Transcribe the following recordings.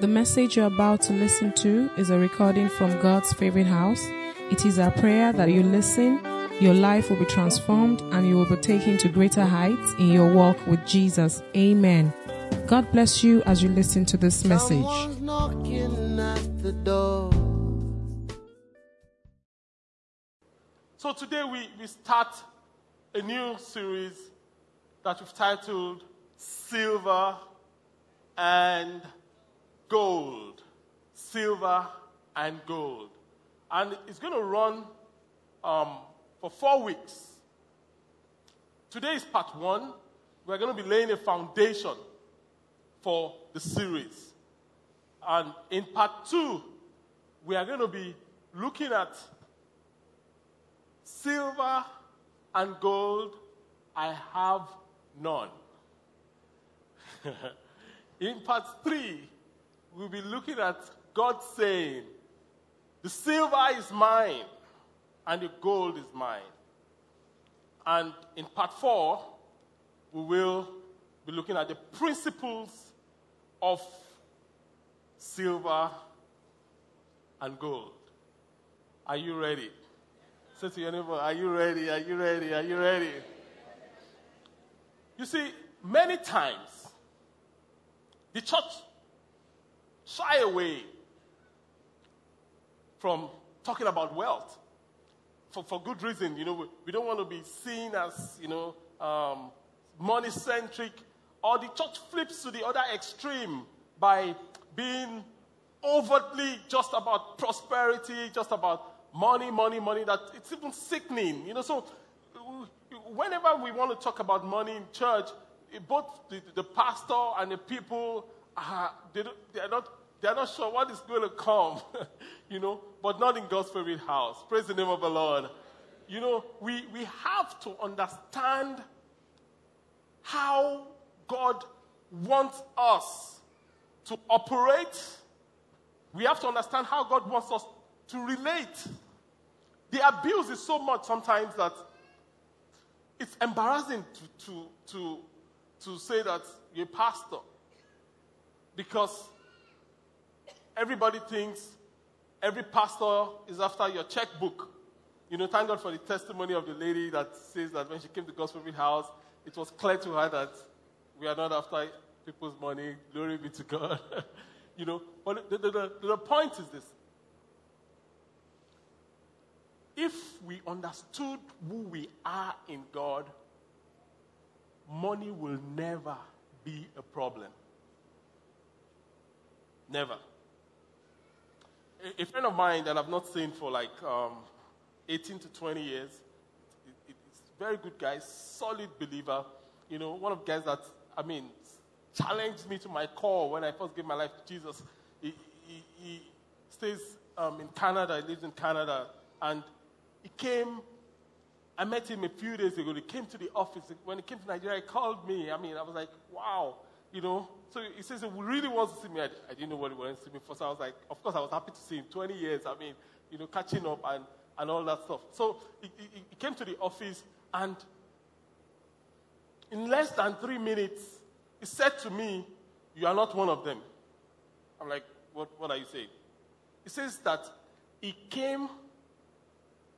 The message you're about to listen to is a recording from God's favorite house. It is our prayer that you listen, your life will be transformed, and you will be taken to greater heights in your walk with Jesus. Amen. God bless you as you listen to this message. At the door. So today we, we start a new series that we've titled Silver and Gold. Silver and Gold. And it's going to run um, for four weeks. Today is part one. We're going to be laying a foundation for the series. And in part two, we are going to be looking at silver and gold, I have none. In part three, we'll be looking at God saying, The silver is mine and the gold is mine. And in part four, we will be looking at the principles of silver and gold. Are you ready? Say to your neighbor, Are you ready? Are you ready? Are you ready? You see, many times the church shy away from talking about wealth for, for good reason. You know, we, we don't want to be seen as, you know, um, money centric. Or the church flips to the other extreme by being overtly just about prosperity, just about money, money, money, that it's even sickening. You know, so whenever we want to talk about money in church, both the, the pastor and the people, uh, they, they, are not, they are not sure what is going to come, you know, but not in God's favorite house. Praise the name of the Lord. You know, we, we have to understand how God wants us to operate. We have to understand how God wants us to relate. The abuse is so much sometimes that it's embarrassing to, to, to, to say that you're a pastor because everybody thinks every pastor is after your checkbook. You know, thank God for the testimony of the lady that says that when she came to favorite house, it was clear to her that we are not after people's money. Glory be to God. you know, but the, the, the, the point is this if we understood who we are in God, money will never be a problem. Never. A, a friend of mine that I've not seen for like um, 18 to 20 years, it, it, it's a very good guy, solid believer. You know, one of the guys that, I mean, challenged me to my core when I first gave my life to Jesus. He, he, he stays um, in Canada, he lives in Canada, and he came, I met him a few days ago. He came to the office. When he came to Nigeria, he called me. I mean, I was like, wow, you know. So he says he really wants to see me. I, I didn't know what he wanted to see me for. So I was like, of course, I was happy to see him. 20 years, I mean, you know, catching up and, and all that stuff. So he, he, he came to the office and in less than three minutes, he said to me, You are not one of them. I'm like, What, what are you saying? He says that he came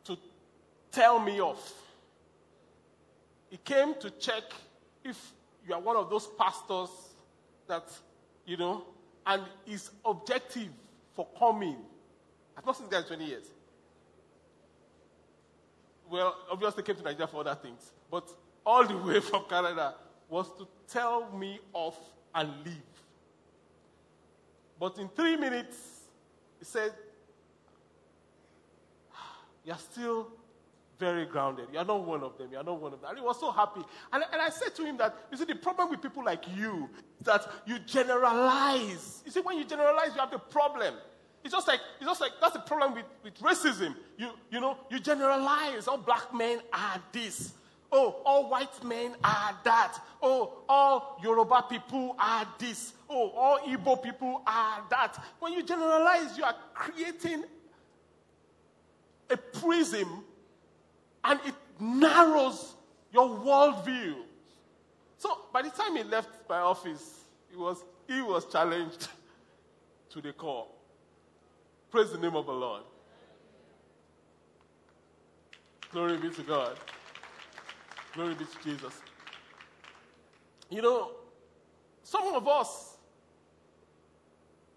to tell me off. He came to check if you are one of those pastors that, you know, and his objective for coming. I've not seen this guy 20 years. Well, obviously came to Nigeria for other things. But all the way from Canada was to tell me off and leave. But in three minutes, he said, ah, You're still very grounded. You're not one of them. You're not one of them. And he was so happy. And, and I said to him that, you see, the problem with people like you that you generalize. You see, when you generalize, you have the problem. It's just like, it's just like that's the problem with, with racism. You, you know, you generalize. All black men are this. Oh, all white men are that. Oh, all Yoruba people are this. Oh, all Igbo people are that. When you generalize, you are creating a prism and it narrows your worldview. So by the time he left my office, he was, he was challenged. to the core. Praise the name of the Lord. Glory be to God. Glory be to Jesus. You know, some of us,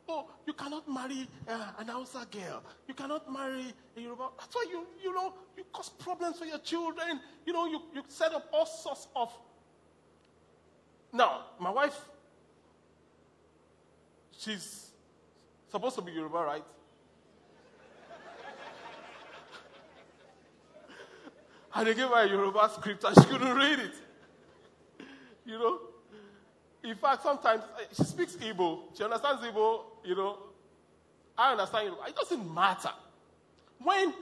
oh, you cannot marry uh, an Hausa girl. You cannot marry a Yoruba. That's why you, you know, you cause problems for your children. You know, you, you set up all sorts of. Now, my wife, she's supposed to be Yoruba, right? and they gave her a Yoruba script and she couldn't read it. You know? In fact, sometimes eh, she speaks Igbo. She understands Igbo, you know. I understand Yoruba. It doesn't matter. When,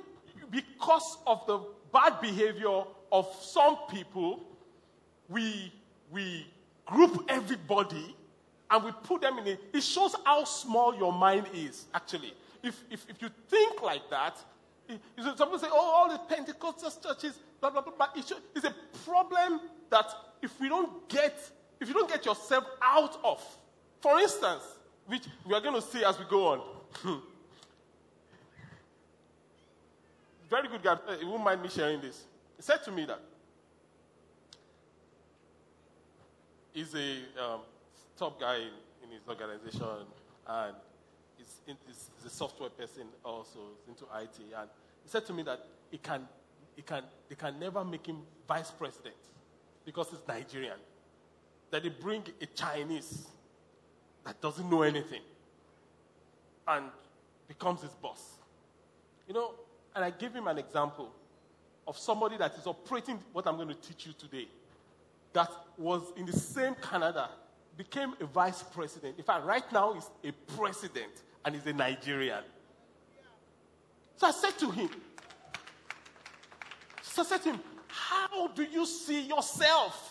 because of the bad behavior of some people, we, we group everybody and we put them in a, it shows how small your mind is, actually. If, if, if you think like that, some people say, oh, all the Pentecostal churches, blah, blah, blah. But it's a problem that if we don't get, if you don't get yourself out of, for instance, which we are going to see as we go on. Very good guy. He won't mind me sharing this. He said to me that he's a um, top guy in, in, his organization and he's, he's, he's, a software person also, into IT. And he said to me that he can, he can, they can never make him vice president because he's Nigerian. That they bring a Chinese that doesn't know anything and becomes his boss. You know, and I gave him an example of somebody that is operating what I'm going to teach you today that was in the same Canada, became a vice president. In fact, right now he's a president and he's a Nigerian. So I said to him, so I said to him, how do you see yourself?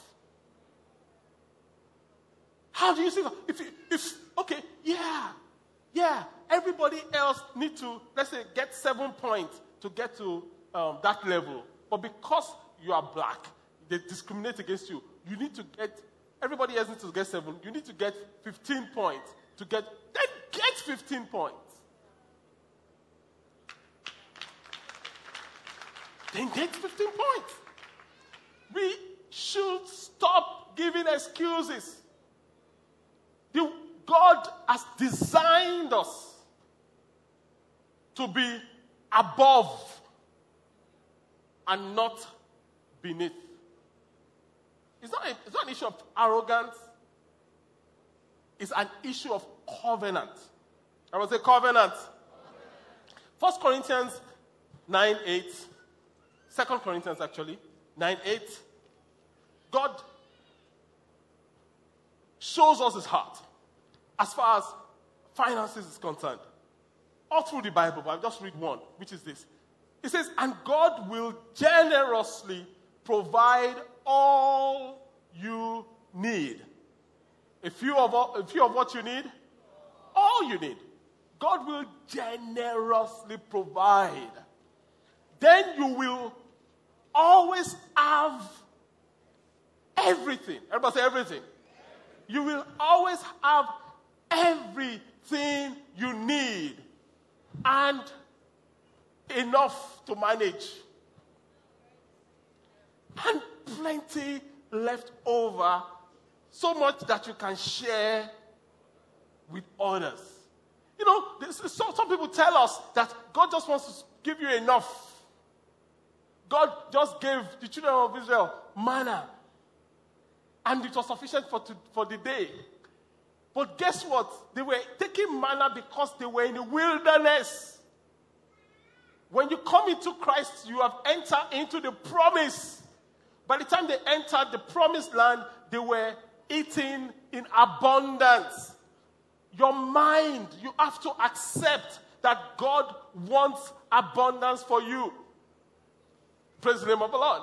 How do you see yourself? If, if okay, yeah, yeah, everybody else need to, let's say, get seven points to get to um, that level. But because you are black, they discriminate against you. You need to get, everybody else needs to get seven. You need to get 15 points to get, then get 15 points. Then get 15 points. We should stop giving excuses. God has designed us to be above and not beneath. It's not, a, it's not an issue of arrogance, it's an issue of covenant. I will say covenant. First Corinthians 9 8. Second Corinthians actually, 9 8. God shows us his heart as far as finances is concerned. All through the Bible, but I'll just read one, which is this. It says, And God will generously provide all you need. A few of, a few of what you need, all you need. God will generously provide. Then you will always have everything. Everybody say everything. You will always have everything you need and enough to manage. And plenty left over, so much that you can share with others. You know, some, some people tell us that God just wants to give you enough. God just gave the children of Israel manna, and it was sufficient for, to, for the day. But guess what? They were taking manna because they were in the wilderness. When you come into Christ, you have entered into the promise. By the time they entered the promised land, they were eating in abundance. Your mind, you have to accept that God wants abundance for you. Praise the name of the Lord.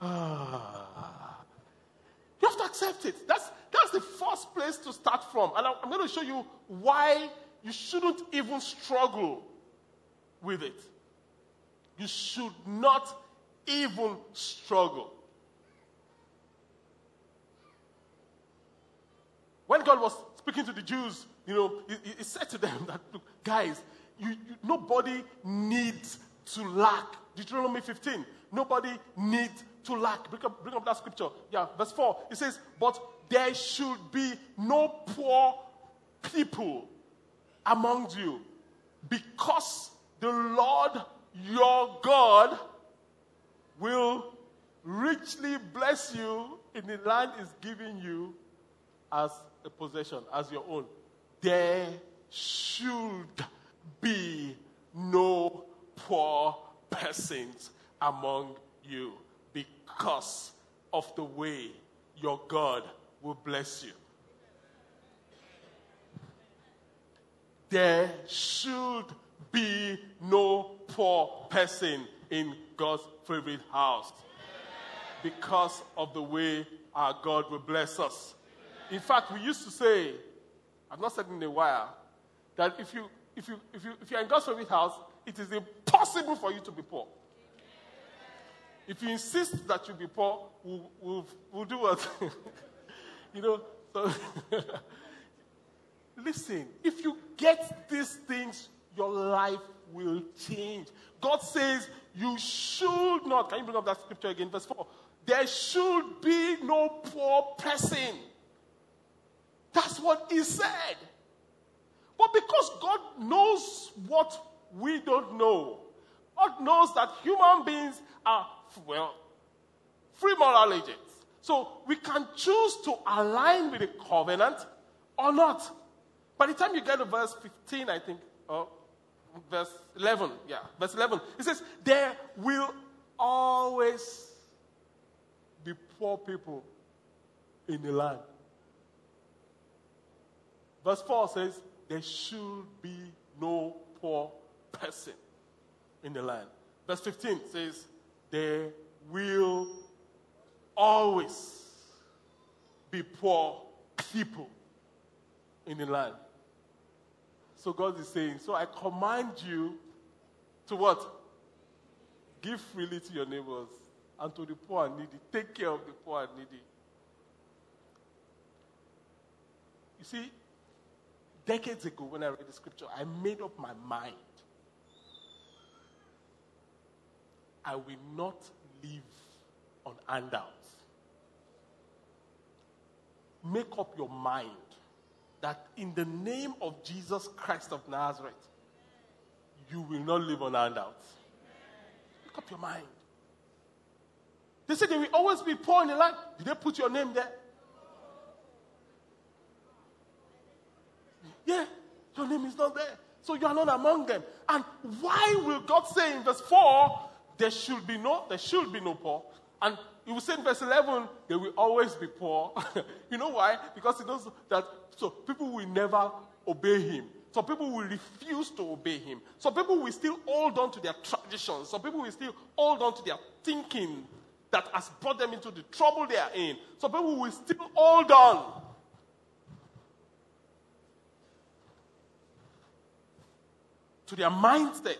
Ah. You have to accept it. That's, that's the first place to start from. And I'm going to show you why you shouldn't even struggle with it. You should not even struggle. When God was speaking to the Jews, you know, he, he- said to them that, look, guys, you, you, nobody needs to lack. Deuteronomy 15. Nobody needs to lack. Bring up, bring up that scripture. Yeah, verse 4. It says, But there should be no poor people among you, because the Lord your God will richly bless you in the land is giving you as a possession, as your own. There should be no poor persons among you because of the way your God will bless you. There should be no poor person in God's favorite house because of the way our God will bless us. In fact, we used to say, I've not said in a while, that if you if you if you if you're in God's favorite house, it is impossible for you to be poor. If you insist that you be poor, we'll, we'll, we'll do what? you know, so listen, if you get these things, your life will change. God says you should not. Can you bring up that scripture again? Verse 4. There should be no poor person. That's what he said. But because God knows what we don't know, God knows that human beings are, well, free moral agents. So we can choose to align with the covenant or not. By the time you get to verse 15, I think, or verse 11, yeah, verse 11, it says, There will always be poor people in the land. Verse 4 says, There should be no poor person in the land. Verse 15 says, There will always be poor people in the land. So God is saying, So I command you to what? Give freely to your neighbors and to the poor and needy. Take care of the poor and needy. You see, decades ago when I read the scripture, I made up my mind. I will not live on handouts. Make up your mind that in the name of Jesus Christ of Nazareth, you will not live on handouts. Make up your mind. They said they will always be poor in the land. Did they put your name there? Yeah, your name is not there. So you are not among them. And why will God say in verse 4, there should be no, there should be no poor? And he will say in verse 11, they will always be poor. you know why? Because he knows that so people will never obey him. Some people will refuse to obey him. Some people will still hold on to their traditions. Some people will still hold on to their thinking that has brought them into the trouble they are in. Some people will still hold on to their mindset.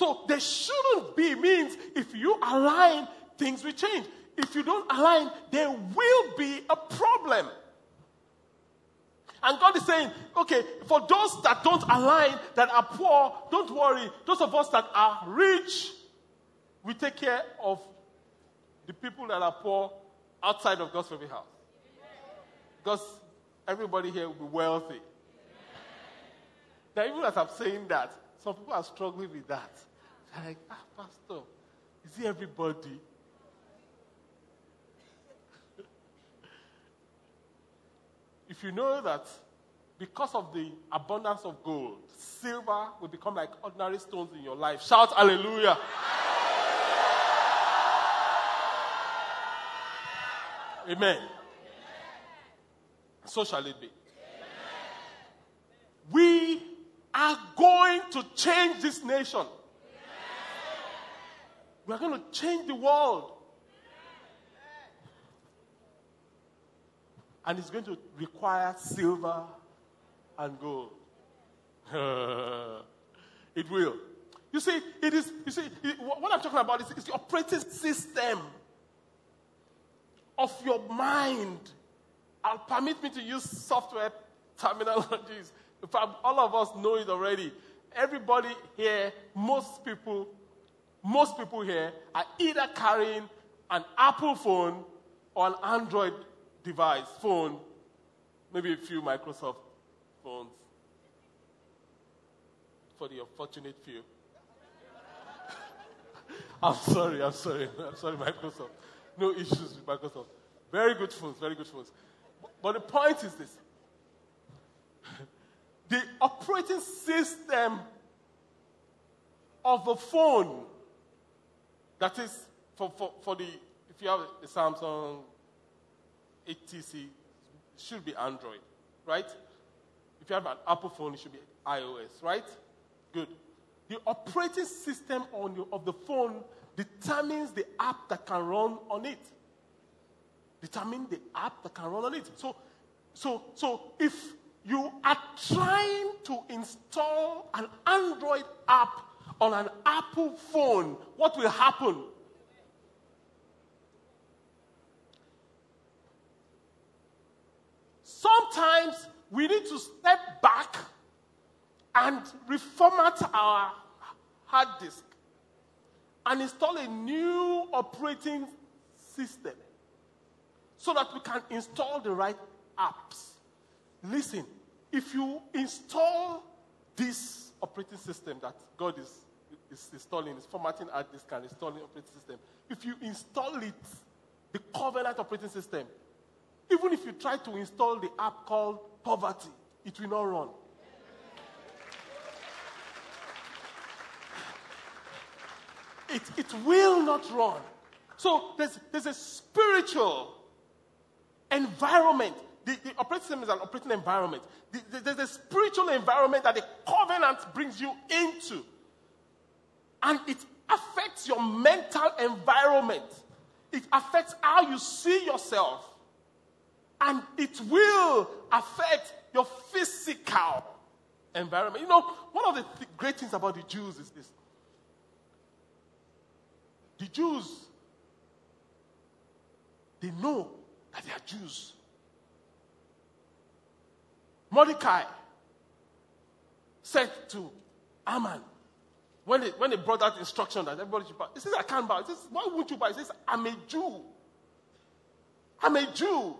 So there shouldn't be means if you align, things will change. If you don't align, there will be a problem. And God is saying, okay, for those that don't align, that are poor, don't worry. Those of us that are rich, we take care of the people that are poor outside of God's favorite house. Because everybody here will be wealthy. Now, even as I'm saying that, some people are struggling with that. Like, ah, Pastor, is it everybody? if you know that because of the abundance of gold, silver will become like ordinary stones in your life, shout hallelujah. Amen. So shall it be. We are going to change this nation. We are going to change the world. And it's going to require silver and gold. it will. You see, it is, you see, it, what I'm talking about is, the operating system of your mind I'll permit me to use software terminologies. All of us know it already. Everybody here, most people, most people here are either carrying an Apple phone or an Android device, phone, maybe a few Microsoft phones. For the unfortunate few. I'm sorry, I'm sorry, I'm sorry, Microsoft. No issues with Microsoft. Very good phones, very good phones. But the point is this the operating system of the phone, that is, for, for, for the, if you have a Samsung HTC, should be Android, right? If you have an Apple phone, it should be iOS, right? Good. The operating system on your, of the phone determines the app that can run on it. Determine the app that can run on it. So, so, so if you are trying to install an Android app on an Apple phone, what will happen? Sometimes we need to step back and reformat our hard disk and install a new operating system so that we can install the right apps. Listen, if you install this operating system that God is, is installing, it's formatting hard disk and installing operating system, if you install it, the covenant operating system, even if you try to install the app called poverty, it will not run. It, it will not run. So there's, there's a spiritual environment. The, the operating system is an operating environment. The, the, there's a spiritual environment that the covenant brings you into. And it affects your mental environment. It affects how you see yourself. And it will affect your physical environment. You know, one of the th- great things about the Jews is this the Jews, they know that they are Jews. Mordecai said to Haman, when they, when they brought that instruction that everybody should he says, I can't buy. He says, Why won't you buy? He says, I'm a Jew. I'm a Jew.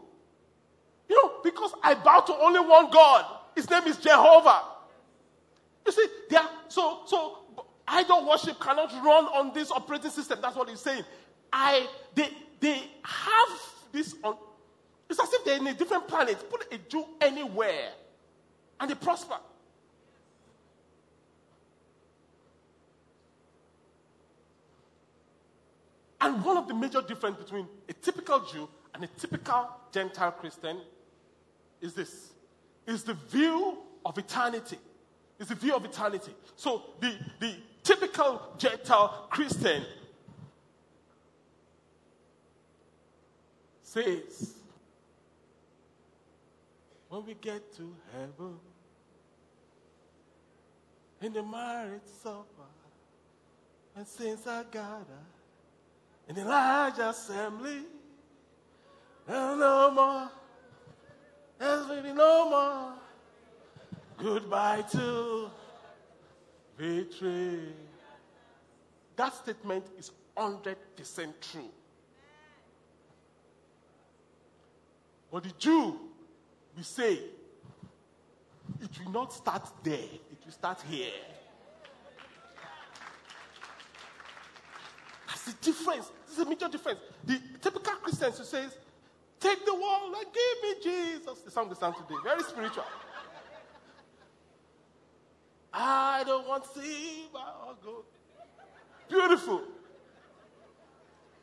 You know, because I bow to only one God. His name is Jehovah. You see, they are, so, so idol worship cannot run on this operating system. That's what he's saying. I, they, they have this on, it's as if they're in a different planet. Put a Jew anywhere and they prosper. And one of the major difference between a typical Jew and a typical Gentile Christian is this is the view of eternity. Is the view of eternity. So the, the typical Gentile Christian says, when we get to heaven, in the marriage supper, and saints are gathered in the large assembly, there's no more, there's really no more. Goodbye to victory. That statement is 100% true. But the Jew, we say, it will not start there, it will start here. That's difference. This is a major difference. The typical Christian who says, Take the world and give me Jesus. The song they sang today. Very spiritual. I don't want to see my go. Beautiful.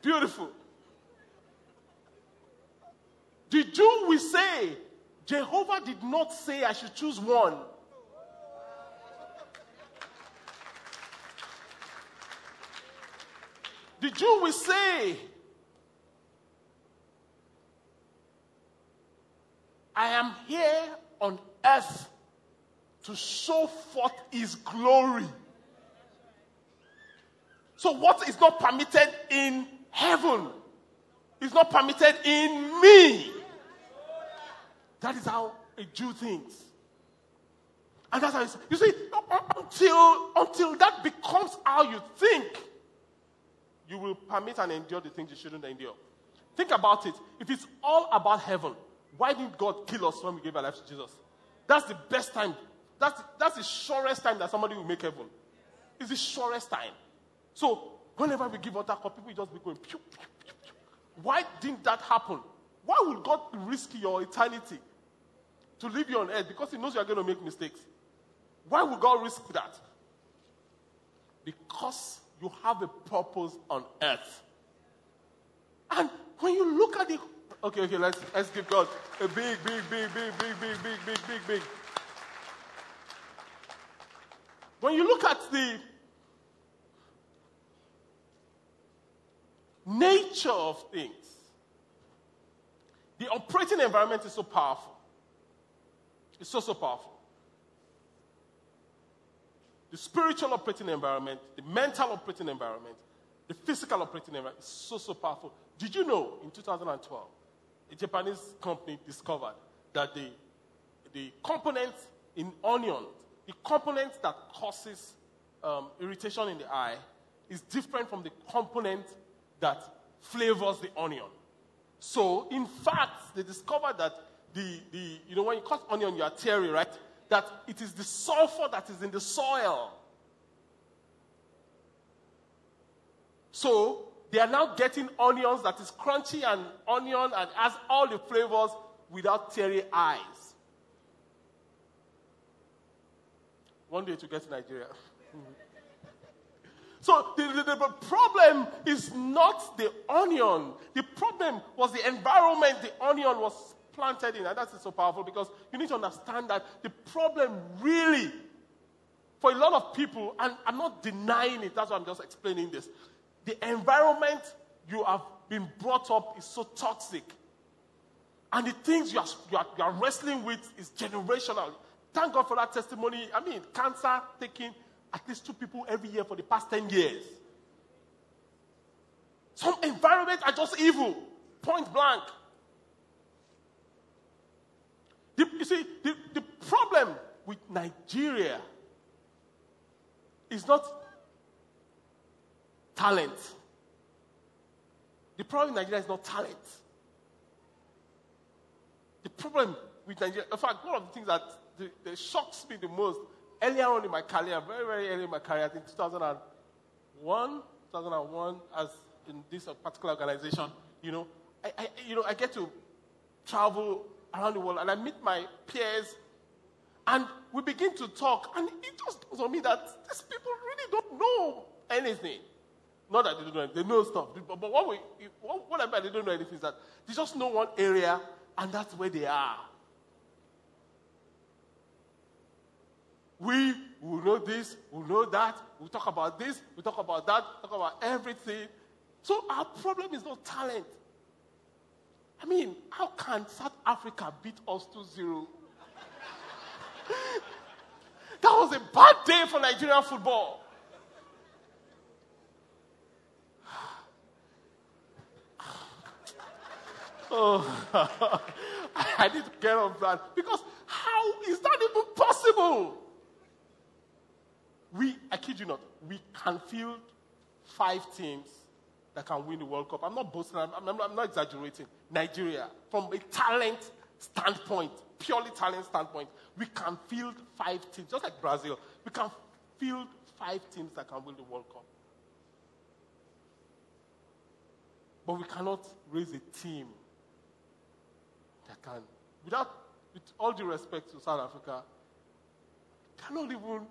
Beautiful. The Jew will say, Jehovah did not say I should choose one. The Jew will say, I am here on earth to show forth his glory. So, what is not permitted in heaven is not permitted in me. That is how a Jew thinks. And that's how you see, until, until that becomes how you think, you will permit and endure the things you shouldn't endure. Think about it. If it's all about heaven, why didn't God kill us when we gave our lives to Jesus? That's the best time. That's, that's the surest time that somebody will make heaven. It's the surest time. So, whenever we give altar call, people just be going, pew, pew, pew, pew. Why didn't that happen? Why would God risk your eternity to leave you on earth? Because He knows you are going to make mistakes. Why would God risk that? Because you have a purpose on earth. And when you look at the okay, okay, let's let's give God a big, big, big, big, big, big, big, big, big, big. When you look at the nature of things, the operating environment is so powerful. It's so, so powerful. The spiritual operating environment, the mental operating environment, the physical operating environment is so, so powerful. Did you know in 2012, a Japanese company discovered that the, the components in onion, the component that causes um, irritation in the eye, is different from the component that flavors the onion. So, in fact, they discovered that the, the you know, when you cut onion, you are teary, right? That it is the sulfur that is in the soil. So, they are now getting onions that is crunchy and onion and has all the flavors without teary eyes. One day to get to Nigeria. so the, the, the, problem is not the onion. The problem was the environment the onion was planted in. And that's so powerful because you need to understand that the problem really, for a lot of people, and I'm not denying it, that's why I'm just explaining this the environment you have been brought up is so toxic. And the things you are, you, are, you are wrestling with is generational. Thank God for that testimony. I mean, cancer taking at least two people every year for the past 10 years. Some environments are just evil, point blank. The, you see, the, the problem with Nigeria is not talent. The problem in Nigeria is not talent. The problem with Nigeria, in fact, one of the things that, the, that shocks me the most earlier on in my career, very, very early in my career, I think 2001, 2001, as in this particular organization, you know, I, I, you know, I get to travel around the world and I meet my peers and we begin to talk and it just daws on me that these people really don't know anything. Not that they don't know, they know stuff. But, but what, we, what, what I mean they don't know anything is that they just know one area and that's where they are. We will know this, we'll know that, we'll talk about this, we'll talk about that, talk about everything. So our problem is not talent. I mean, how can South Africa beat us 2 0? that was a bad day for Nigerian football. Oh, I need to get off that. Because how is that even possible? We, I kid you not, we can field five teams that can win the World Cup. I'm not boasting, I'm, I'm, I'm not exaggerating. Nigeria, from a talent standpoint, purely talent standpoint, we can field five teams, just like Brazil. We can field five teams that can win the World Cup. But we cannot raise a team that can, without, with all due respect to South Africa, cannot even.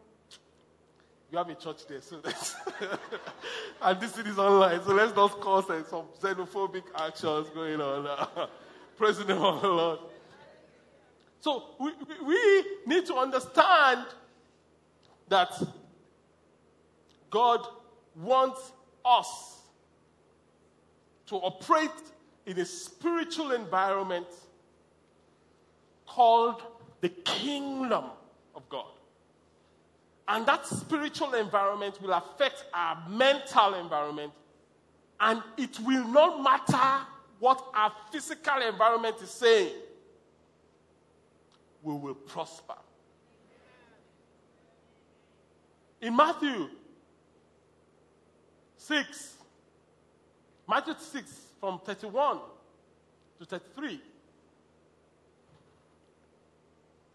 You have a church there, so and this is online, so let's not cause uh, some xenophobic actions going on. Uh, praise the Lord. So we, we need to understand that God wants us to operate in a spiritual environment called the kingdom of God. And that spiritual environment will affect our mental environment. And it will not matter what our physical environment is saying. we will prosper. In Matthew 6, Matthew 6, from 31 to 33,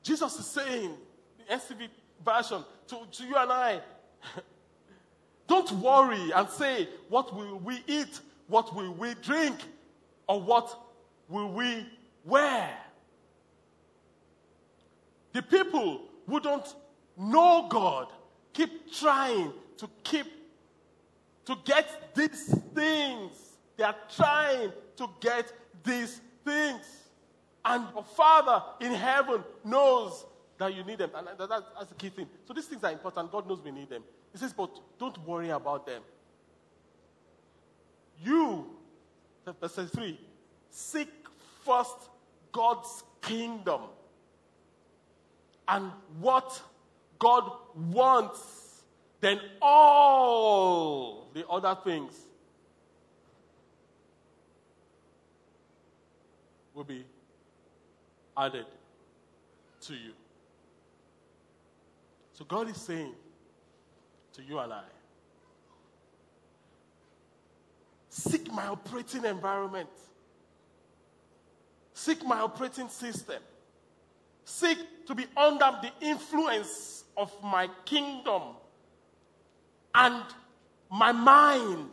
Jesus is saying, the NCV version, to, to you and I, don't worry and say, What will we eat? What will we drink? Or what will we wear? The people who don't know God keep trying to keep to get these things. They are trying to get these things. And your Father in heaven knows that you need them. And that, that's the key thing. So these things are important. God knows we need them. He says, but don't worry about them. You, verse 3, seek first God's kingdom and what God wants, then all the other things will be added to you. So God is saying to you and I, seek my operating environment, seek my operating system, seek to be under the influence of my kingdom and my mind.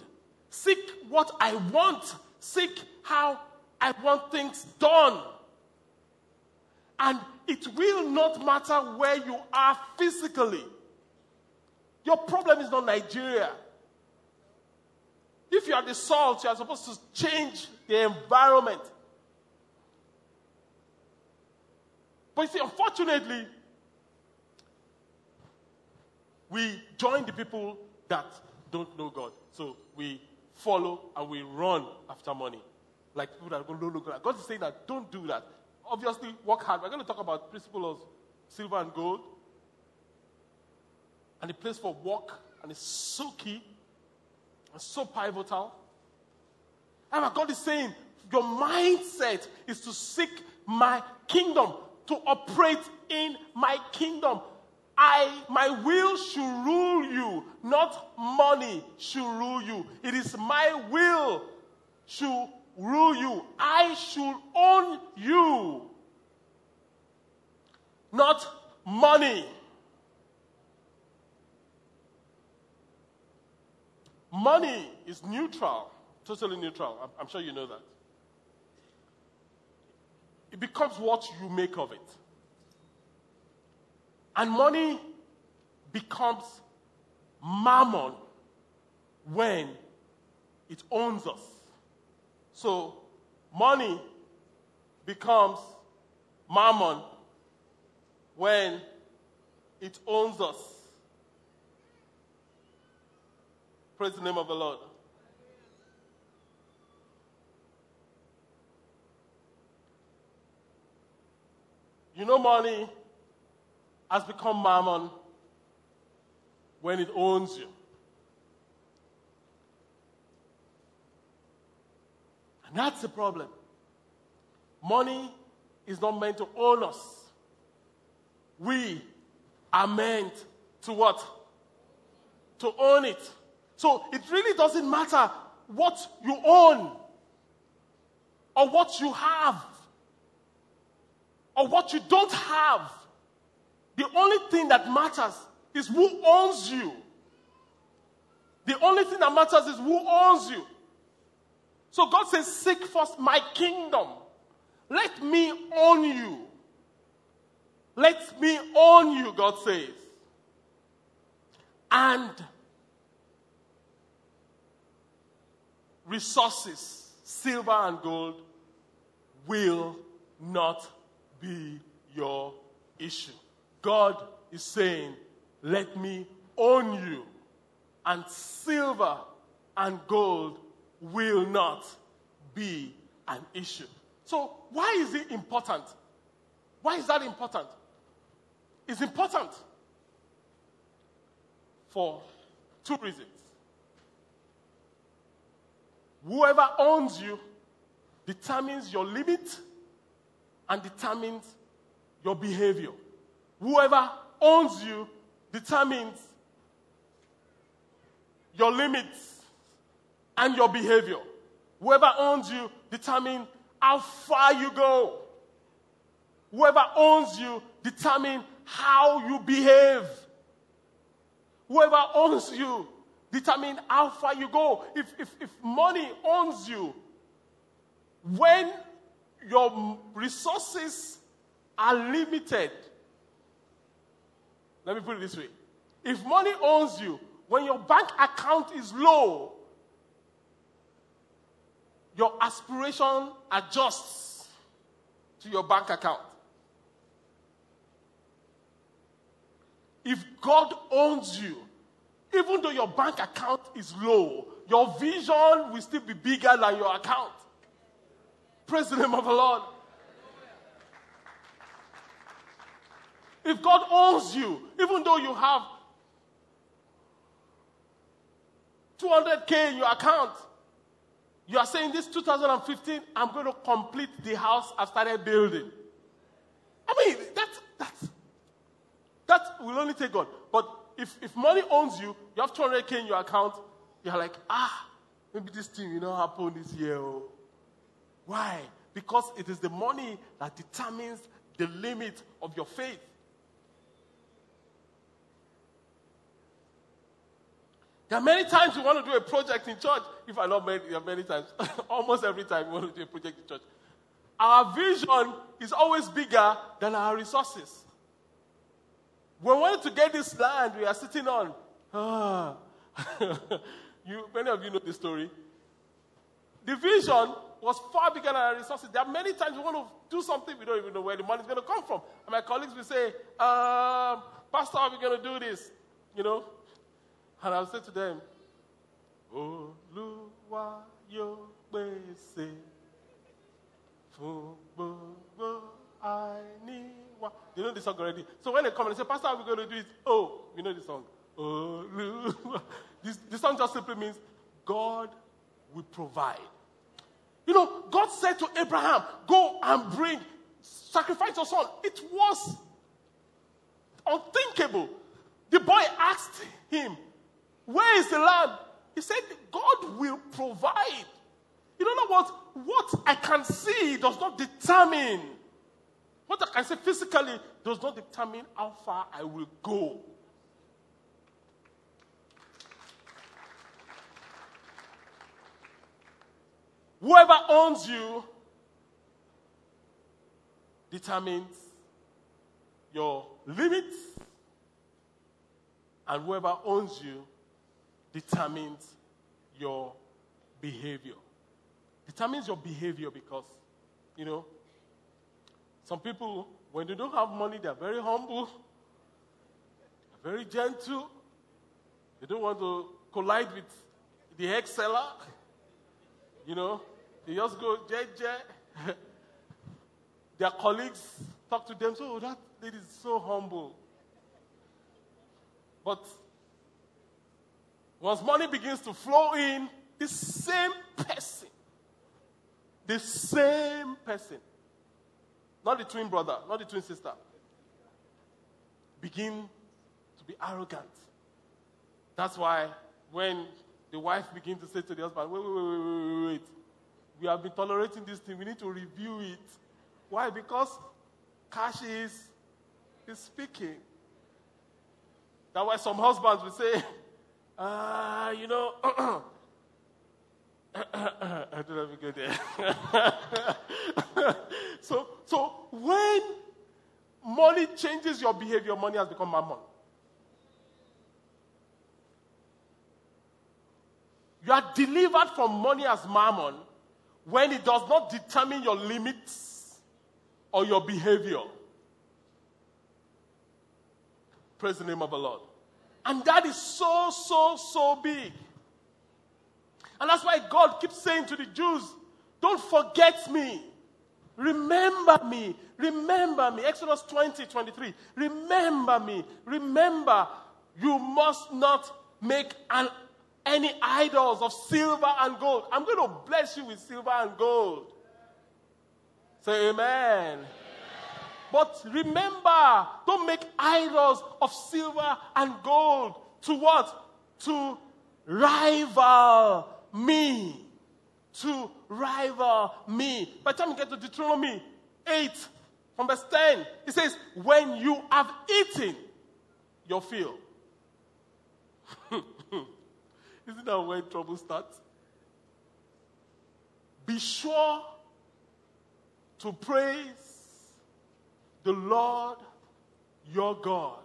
Seek what I want, seek how I want things done. And it will not matter where you are physically. Your problem is not Nigeria. If you are the salt, you are supposed to change the environment. But you see, unfortunately, we join the people that don't know God. So we follow and we run after money. Like people that don't know God. God is saying that don't do that obviously work hard. We're going to talk about principle of silver and gold. And the place for work, and it's so key and so pivotal. And God is saying, your mindset is to seek my kingdom, to operate in my kingdom. I, my will should rule you, not money should rule you. It is my will should rule you. I should own you, not money. Money is neutral, totally neutral. I'm, I'm sure you know that. It becomes what you make of it. And money becomes mammon when it owns us. So money becomes mammon when it owns us. Praise the name of the Lord. You know, money has become mammon when it owns you. And that's the problem. Money is not meant to own us. We are meant to what? To own it. So it really doesn't matter what you own or what you have or what you don't have. The only thing that matters is who owns you. The only thing that matters is who owns you. So God says, Seek first my kingdom. Let me own you. Let me own you, God says. And resources, silver and gold, will not be your issue. God is saying, Let me own you, and silver and gold will not be an issue. So, why is it important? Why is that important? It's important for two reasons. Whoever owns you determines your limit and determines your behavior. Whoever owns you determines your limits and your behavior. Whoever owns you determines how far you go. Whoever owns you determines how you behave. Whoever owns you determines how far you go. If, if, if money owns you, when your resources are limited, let me put it this way. If money owns you, when your bank account is low, your aspiration adjusts to your bank account. If God owns you, even though your bank account is low, your vision will still be bigger than your account. Praise the name of the Lord. If God owns you, even though you have 200K in your account, you are saying this 2015, I'm going to complete the house I've started building. I mean, that, that, that will only take God. But if, if money owns you, you have 200K in your account, you're like, ah, maybe this thing will not happen this year. Oh. Why? Because it is the money that determines the limit of your faith. There are many times we want to do a project in church. If I not many, there are many times, almost every time we want to do a project in church. Our vision is always bigger than our resources. We wanted to get this land we are sitting on. Ah. you, many of you know the story. The vision was far bigger than our resources. There are many times we want to do something, we don't even know where the money is going to come from. And my colleagues will say, um, Pastor, are we going to do this? You know, and I'll say to them, Olúwa yóò pèsè fún gbogbo. You know the song already. So when they come and say, Pastor, how are we going to do it? Oh, you know the song. Olúwa. This, this song just simply means God will provide. You know, God said to Abraham, Go and bring, sacrifice your son. It was unthinkable. The boy asked him, where is the land? He said, God will provide. You don't know what? What I can see does not determine. What I can see physically does not determine how far I will go. Whoever owns you determines your limits, and whoever owns you determines your behavior. Determines your behavior because, you know, some people, when they don't have money, they're very humble, they're very gentle. They don't want to collide with the ex seller. You know, they just go, JJ. Their colleagues talk to them, so oh, that is so humble. But once money begins to flow in, the same person, the same person, not the twin brother, not the twin sister, begin to be arrogant. That's why when the wife begins to say to the husband, wait, wait, wait, wait, wait, wait, we have been tolerating this thing, we need to review it. Why? Because cash is, is speaking. That's why some husbands will say, uh, you know, I don't have good day. so, so when money changes your behavior, money has become mammon. You are delivered from money as mammon when it does not determine your limits or your behavior. Praise the name of the Lord. And that is so, so, so big. And that's why God keeps saying to the Jews, don't forget me. Remember me. Remember me. Exodus 20, 23. Remember me. Remember, you must not make an, any idols of silver and gold. I'm going to bless you with silver and gold. Say amen. But remember, don't make idols of silver and gold to what? To rival me. To rival me. By the time you get to Deuteronomy 8, from verse 10, it says, When you have eaten your fill. Isn't that where trouble starts? Be sure to praise the Lord your God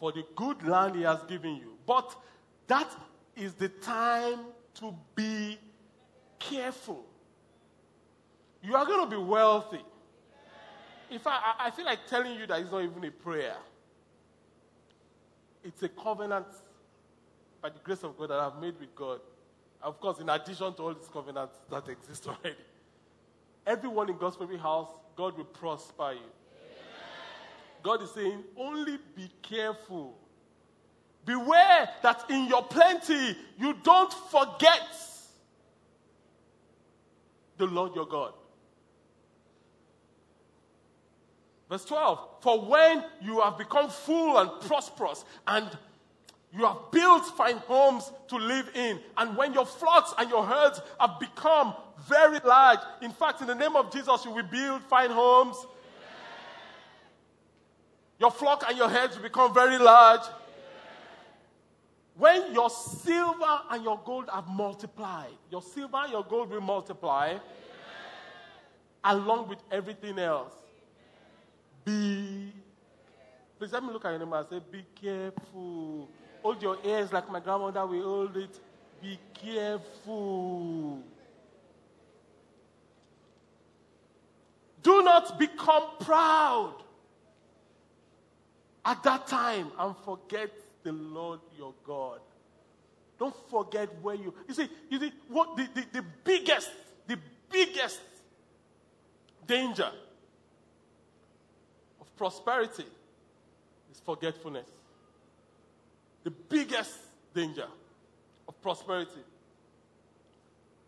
for the good land he has given you. But that is the time to be careful. You are going to be wealthy. In fact, I, I feel like telling you that it's not even a prayer. It's a covenant by the grace of God that I've made with God. Of course, in addition to all these covenants that exist already. Everyone in God's family house, God will prosper you. God is saying, only be careful. Beware that in your plenty you don't forget the Lord your God. Verse 12 For when you have become full and prosperous, and you have built fine homes to live in, and when your flocks and your herds have become very large, in fact, in the name of Jesus, you will build fine homes. Your flock and your herds will become very large. When your silver and your gold have multiplied, your silver and your gold will multiply along with everything else. Be. Please let me look at your neighbor and say, Be careful. Hold your ears like my grandmother will hold it. Be careful. Do not become proud at that time and forget the Lord your God. Don't forget where you. You see, you see what the, the, the biggest, the biggest danger of prosperity is forgetfulness. The biggest danger of prosperity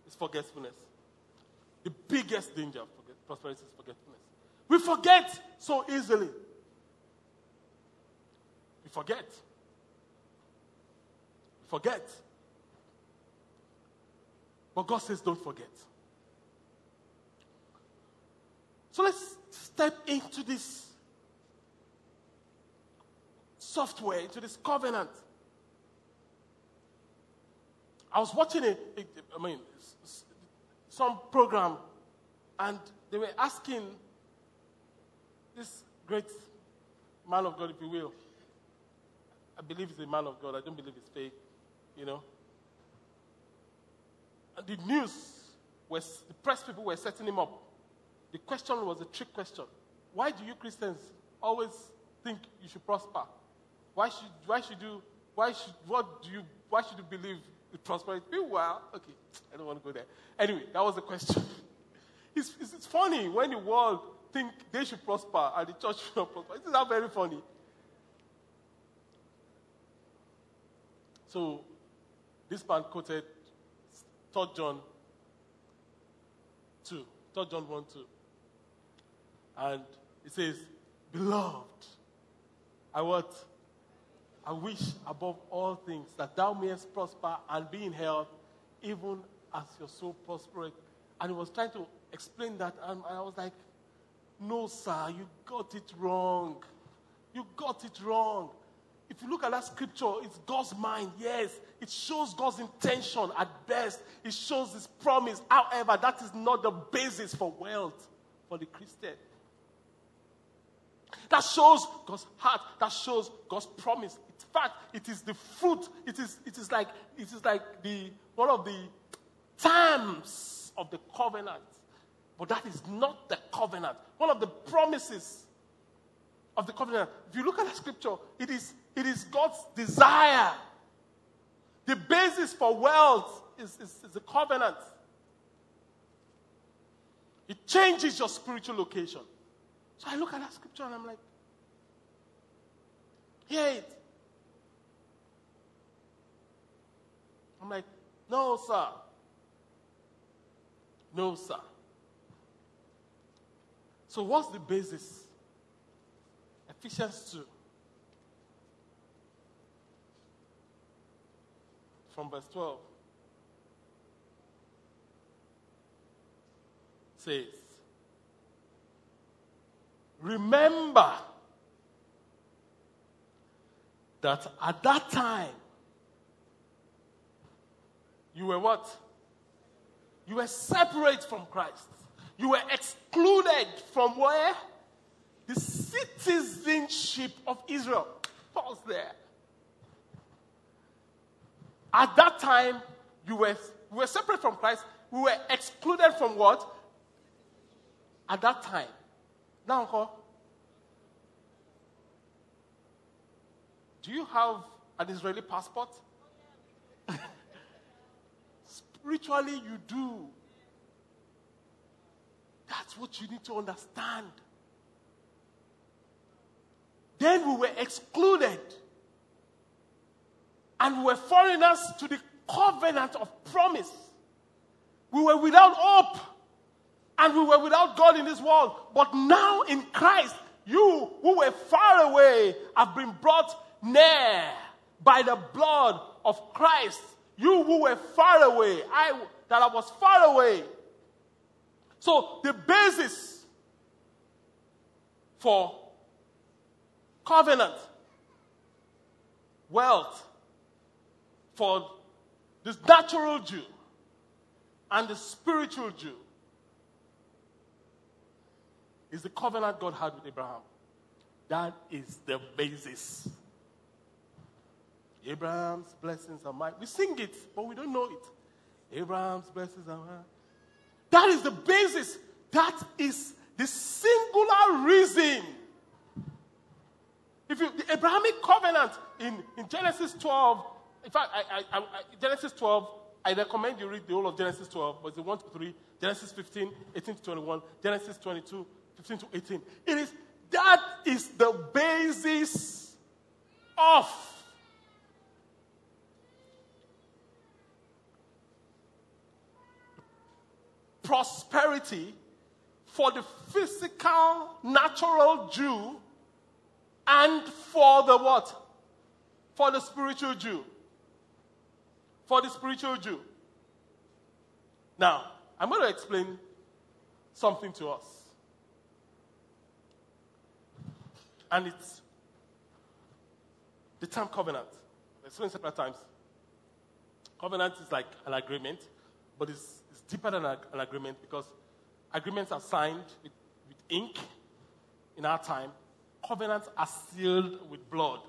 is forgetfulness. The biggest danger of prosperity is forgetfulness. We forget so easily. We forget. We forget. But God says, don't forget. So let's step into this software, into this covenant. I was watching a, a I mean, some program, and they were asking this great man of God, if you will. I believe he's a man of God. I don't believe he's fake, you know. And the news was, the press people were setting him up. The question was a trick question. Why do you Christians always think you should prosper? Why should, why should you, why should, what do you, why should you believe in prosperity? Well, okay, I don't want to go there. Anyway, that was the question. It's, it's, it's funny when the world think they should prosper and the church should not prosper. Isn't that very funny? So, this man quoted 3 John 2, 3 John 1 2. And it says, Beloved, I what? I wish above all things that thou mayest prosper and be in health, even as your soul prospereth. And he was trying to explain that, and I was like, No, sir, you got it wrong. You got it wrong. If you look at that scripture, it's God's mind, yes. It shows God's intention at best. It shows his promise. However, that is not the basis for wealth for the Christian. That shows God's heart. That shows God's promise In fact, it is the fruit. It is, it is like, it is like the, one of the terms of the covenant. But that is not the covenant. One of the promises of the covenant. If you look at the scripture, it is, it is God's desire. The basis for wealth is, is, is the covenant. It changes your spiritual location. So I look at that scripture and I'm like, hear it. I'm like, no, sir. No, sir. So, what's the basis? Ephesians 2. From verse 12. Says, Remember that at that time, you were what? You were separate from Christ. You were excluded from where? The citizenship of Israel. Pause there. At that time, you were, you were separate from Christ. We were excluded from what? At that time. Now, do you have an Israeli passport? Spiritually, you do. That's what you need to understand. Then we were excluded. And we were foreigners to the covenant of promise. We were without hope. And we were without God in this world. But now in Christ, you who were far away have been brought near by the blood of Christ. You who were far away, I that I was far away. So the basis for covenant, wealth, for this natural Jew and the spiritual Jew is the covenant God had with Abraham. That is the basis. Abraham's blessings are mine. We sing it, but we don't know it. Abraham's blessings are mine. That is the basis. That is the singular reason. If you, the Abrahamic covenant in, in Genesis 12, in fact, I, I, I, Genesis 12, I recommend you read the whole of Genesis 12, but it's 1 to 3, Genesis 15, 18 to 21, Genesis 22, 15 to 18. It is, that is the basis of prosperity for the physical, natural Jew and for the what? For the spiritual Jew. For the spiritual Jew. Now, I'm going to explain something to us. And it's the term covenant. I've explained several times. Covenant is like an agreement, but it's deeper than a, an agreement because agreements are signed with, with ink in our time. Covenants are sealed with blood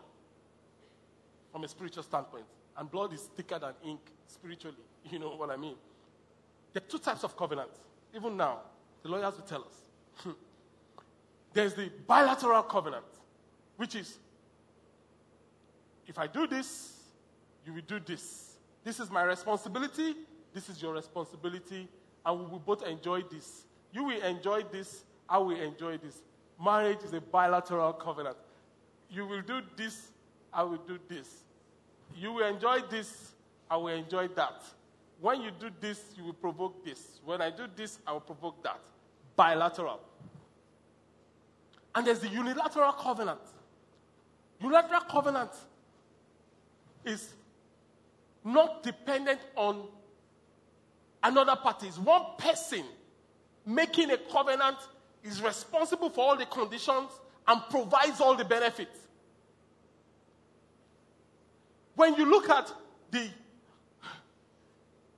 from a spiritual standpoint. And blood is thicker than ink spiritually. You know what I mean? There are two types of covenants. Even now, the lawyers will tell us. There's the bilateral covenant, which is if I do this, you will do this. This is my responsibility. This is your responsibility, and we will both enjoy this. You will enjoy this, I will enjoy this. Marriage is a bilateral covenant. You will do this, I will do this. You will enjoy this, I will enjoy that. When you do this, you will provoke this. When I do this, I will provoke that. Bilateral. And there's the unilateral covenant. Unilateral covenant is not dependent on another party. is one person making a covenant is responsible for all the conditions and provides all the benefits. When you look at the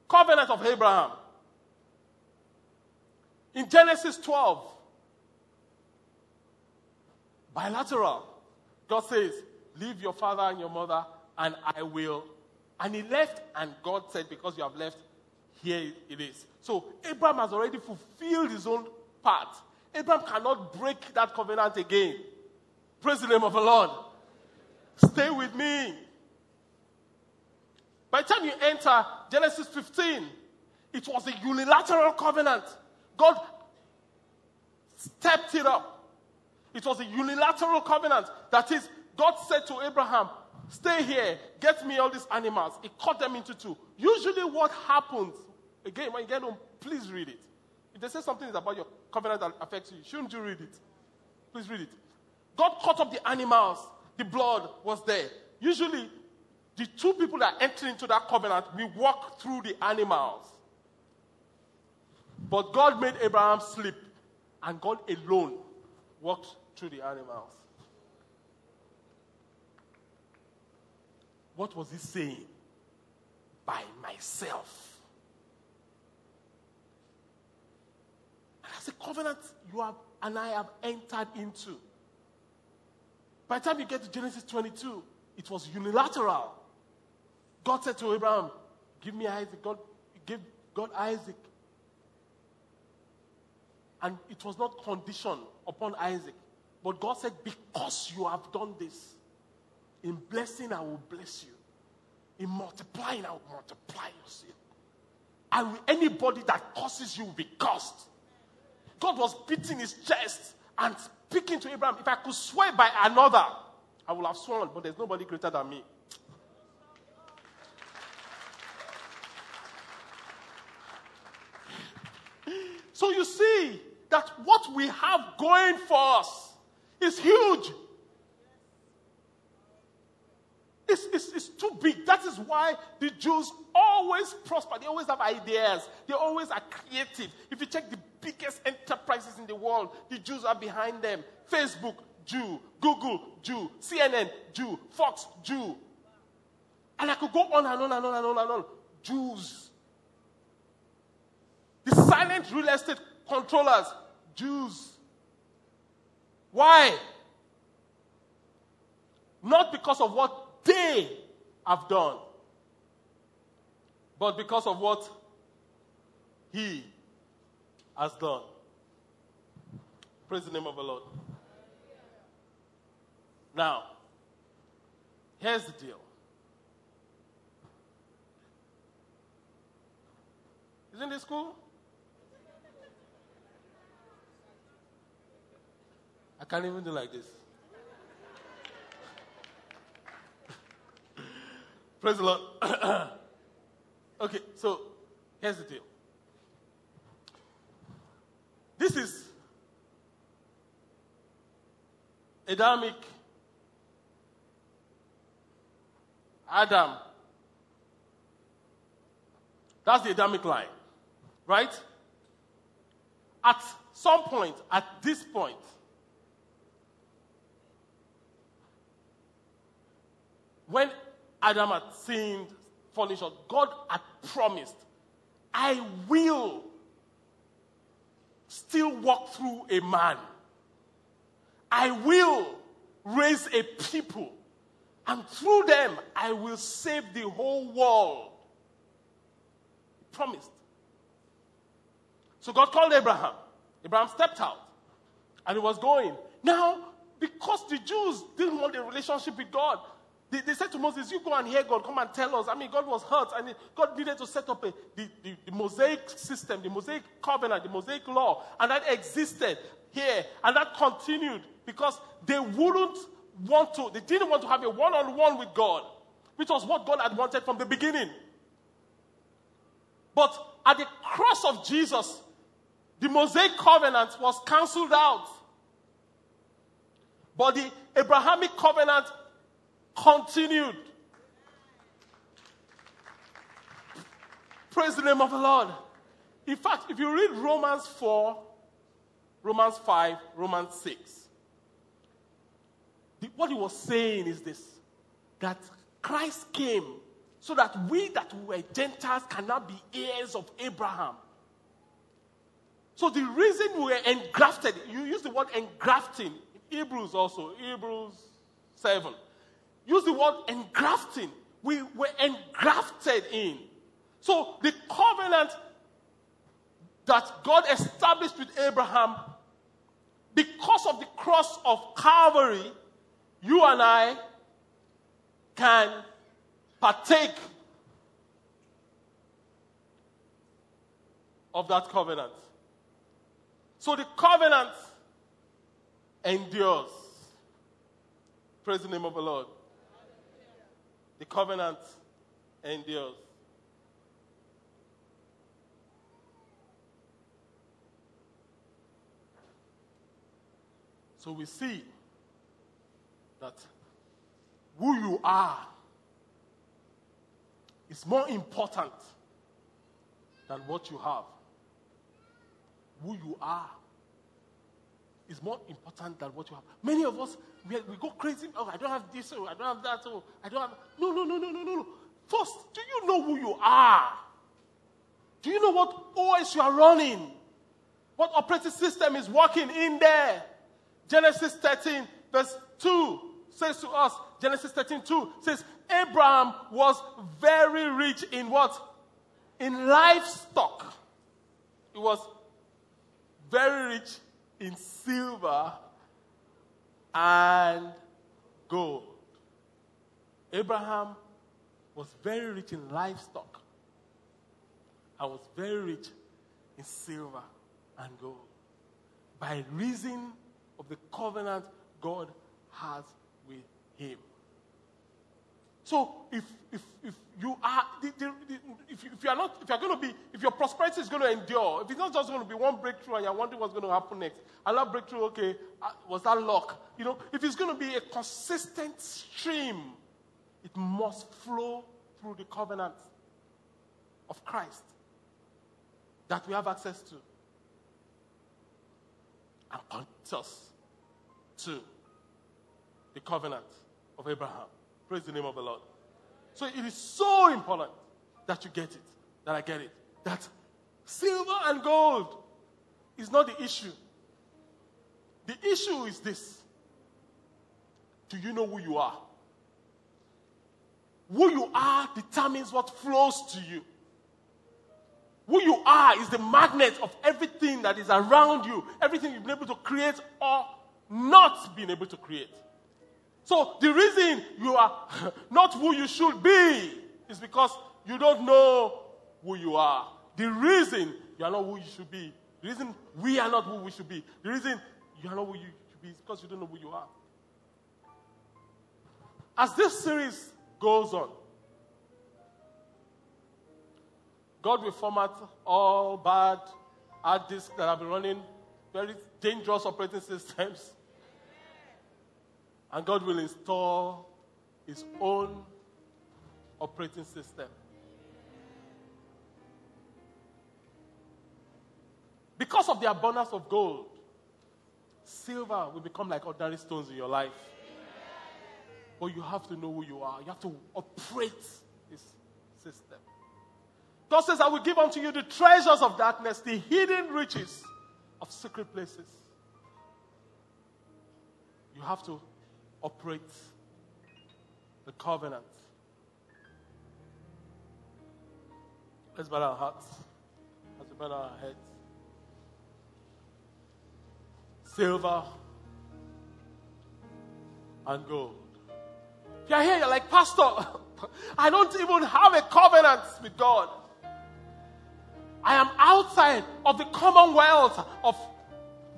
covenant of Abraham in Genesis 12, bilateral, God says, Leave your father and your mother, and I will. And he left, and God said, Because you have left, here it is. So Abraham has already fulfilled his own part. Abraham cannot break that covenant again. Praise the name of the Lord. Stay with me. By the time you enter Genesis 15, it was a unilateral covenant. God stepped it up. It was a unilateral covenant. That is, God said to Abraham, Stay here, get me all these animals. He cut them into two. Usually, what happens Again, when you get home, please read it. If they say something is about your covenant that affects you. Shouldn't you read it? Please read it. God cut up the animals, the blood was there. Usually, the two people that enter into that covenant, we walk through the animals. But God made Abraham sleep, and God alone walked through the animals. What was he saying? By myself. And that's a covenant you have and I have entered into. By the time you get to Genesis 22, it was unilateral. God said to Abraham, Give me Isaac. God gave God Isaac. And it was not conditioned upon Isaac. But God said, Because you have done this, in blessing, I will bless you. In multiplying, I will multiply your seed. And anybody that curses you will be cursed. God was beating his chest and speaking to Abraham. If I could swear by another, I would have sworn, but there's nobody greater than me. So you see that what we have going for us is huge. It's, it's, it's too big. That is why the Jews always prosper. They always have ideas. They always are creative. If you check the biggest enterprises in the world, the Jews are behind them. Facebook, Jew. Google, Jew. CNN, Jew. Fox, Jew. And I could go on and on and on and on and on. Jews. The silent real estate controllers, Jews. Why? Not because of what they have done, but because of what he has done. Praise the name of the Lord. Now, here's the deal. Isn't this cool? I can't even do like this. Praise the Lord. okay, so here's the deal. This is Adamic Adam. That's the Adamic line, right? At some point, at this point, when Adam had sinned, fallen short, God had promised, I will still walk through a man. I will raise a people. And through them, I will save the whole world. He promised. So God called Abraham. Abraham stepped out and he was going. Now, because the Jews didn't want a relationship with God, they, they, said to Moses, You go and hear God, come and tell us. I mean, God was hurt, and God needed to set up a, the, the, the Mosaic system, the Mosaic covenant, the Mosaic law, and that existed here, and that continued because they wouldn't want to, they didn't want to have a one on one with God, which was what God had wanted from the beginning. But at the cross of Jesus, the Mosaic covenant was cancelled out. But the Abrahamic covenant continued. Praise the name of the Lord. In fact, if you read Romans 4, Romans 5, Romans 6, the, what he was saying is this that Christ came so that we that were Gentiles cannot be heirs of Abraham. So the reason we were engrafted, you use the word engrafting, Hebrews also, Hebrews 7 use the word engrafting. We were engrafted in. So the covenant that God established with Abraham, because of the cross of Calvary, you and I can partake of that covenant. So the covenant endures. Praise the name of the Lord. The covenant endures. So we see that who you are is more important than what you have. Who you are is more important than what you have. Many of us, we, we go crazy. Oh, I don't have this. Oh, I don't have that. Oh, I don't have. No, no, no, no, no, no. First, do you know who you are? Do you know what OS you are running? What operating system is working in there? Genesis 13, verse 2 says to us, Genesis 13, 2 says, Abraham was very rich in what? In livestock. He was very rich in silver and gold. Abraham was very rich in livestock and was very rich in silver and gold by reason of the covenant God has with him. So if, if, if you are, the, the, the, if, you, if you are not, if you are going to be, if your prosperity is going to endure, if it's not just going to be one breakthrough and you're wondering what's going to happen next, Allah breakthrough, okay, uh, was that luck? You know, if it's going to be a consistent stream, it must flow through the covenant of Christ that we have access to and point us to the covenant of Abraham. Praise the name of the Lord. So it is so important that you get it, that I get it, that silver and gold is not the issue. The issue is this Do you know who you are? Who you are determines what flows to you. Who you are is the magnet of everything that is around you, everything you've been able to create or not been able to create. So the reason you are not who you should be is because you don't know who you are. The reason you are not who you should be, the reason we are not who we should be, the reason you are not who you should be is because you don't know who you are. As this series goes on, God will format all bad hard disks that have been running very dangerous operating systems. And God will install His own operating system. Because of the abundance of gold, silver will become like ordinary stones in your life. But you have to know who you are. You have to operate this system. God says, I will give unto you the treasures of darkness, the hidden riches of secret places. You have to operate the covenant. Let's bow our hearts. Let's bow our heads. Silver and gold. If you're here, you're like, Pastor, I don't even have a covenant with God. I am outside of the commonwealth of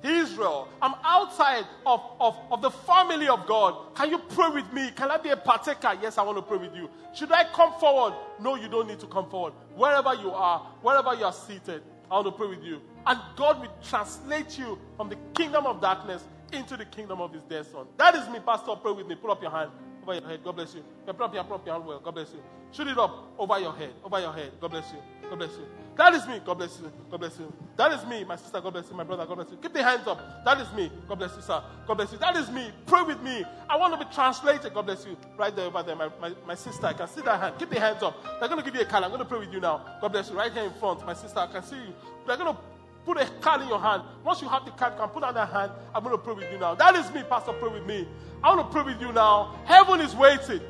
Israel. I'm outside of, of, of the family of God. Can you pray with me? Can I be a partaker? Yes, I want to pray with you. Should I come forward? No, you don't need to come forward. Wherever you are, wherever you are seated, I want to pray with you. And God will translate you from the kingdom of darkness into the kingdom of his dear son. That is me, Pastor. Pray with me. Put up your hand over your head. God bless you. Put up your, put up your hand well. God bless you. Shoot it up over your head. Over your head. God bless you. God bless you. That is me. God bless you. God bless you. That is me, my sister. God bless you. My brother. God bless you. Keep the hands up. That is me. God bless you, sir. God bless you. That is me. Pray with me. I want to be translated. God bless you. Right there, over there, my, my, my sister. I can see that hand. Keep the hands up. They're going to give you a card. I'm going to pray with you now. God bless you. Right here in front, my sister. I can see you. They're going to put a card in your hand. Once you have the card, you can put on that hand. I'm going to pray with you now. That is me, Pastor. Pray with me. I want to pray with you now. Heaven is waiting.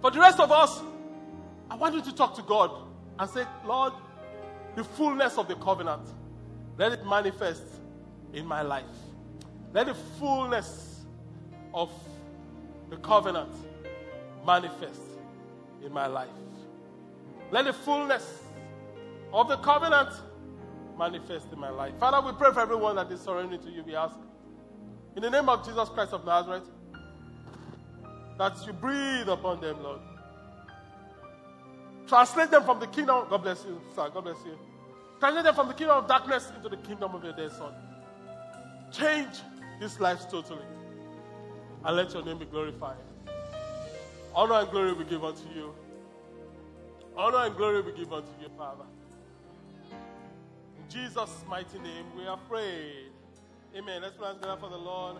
For the rest of us, I want you to talk to God and say, Lord, the fullness of the covenant, let it manifest in my life. Let the fullness of the covenant manifest in my life. Let the fullness of the covenant manifest in my life. Father, we pray for everyone that is surrendering to you. We ask, in the name of Jesus Christ of Nazareth, that you breathe upon them, Lord. Translate them from the kingdom. God bless you, sir. God bless you. Translate them from the kingdom of darkness into the kingdom of your dear son. Change these lives totally. And let your name be glorified. Honor and glory we give unto you. Honor and glory we give unto you, Father. In Jesus' mighty name we are prayed. Amen. Let's pray together for the Lord.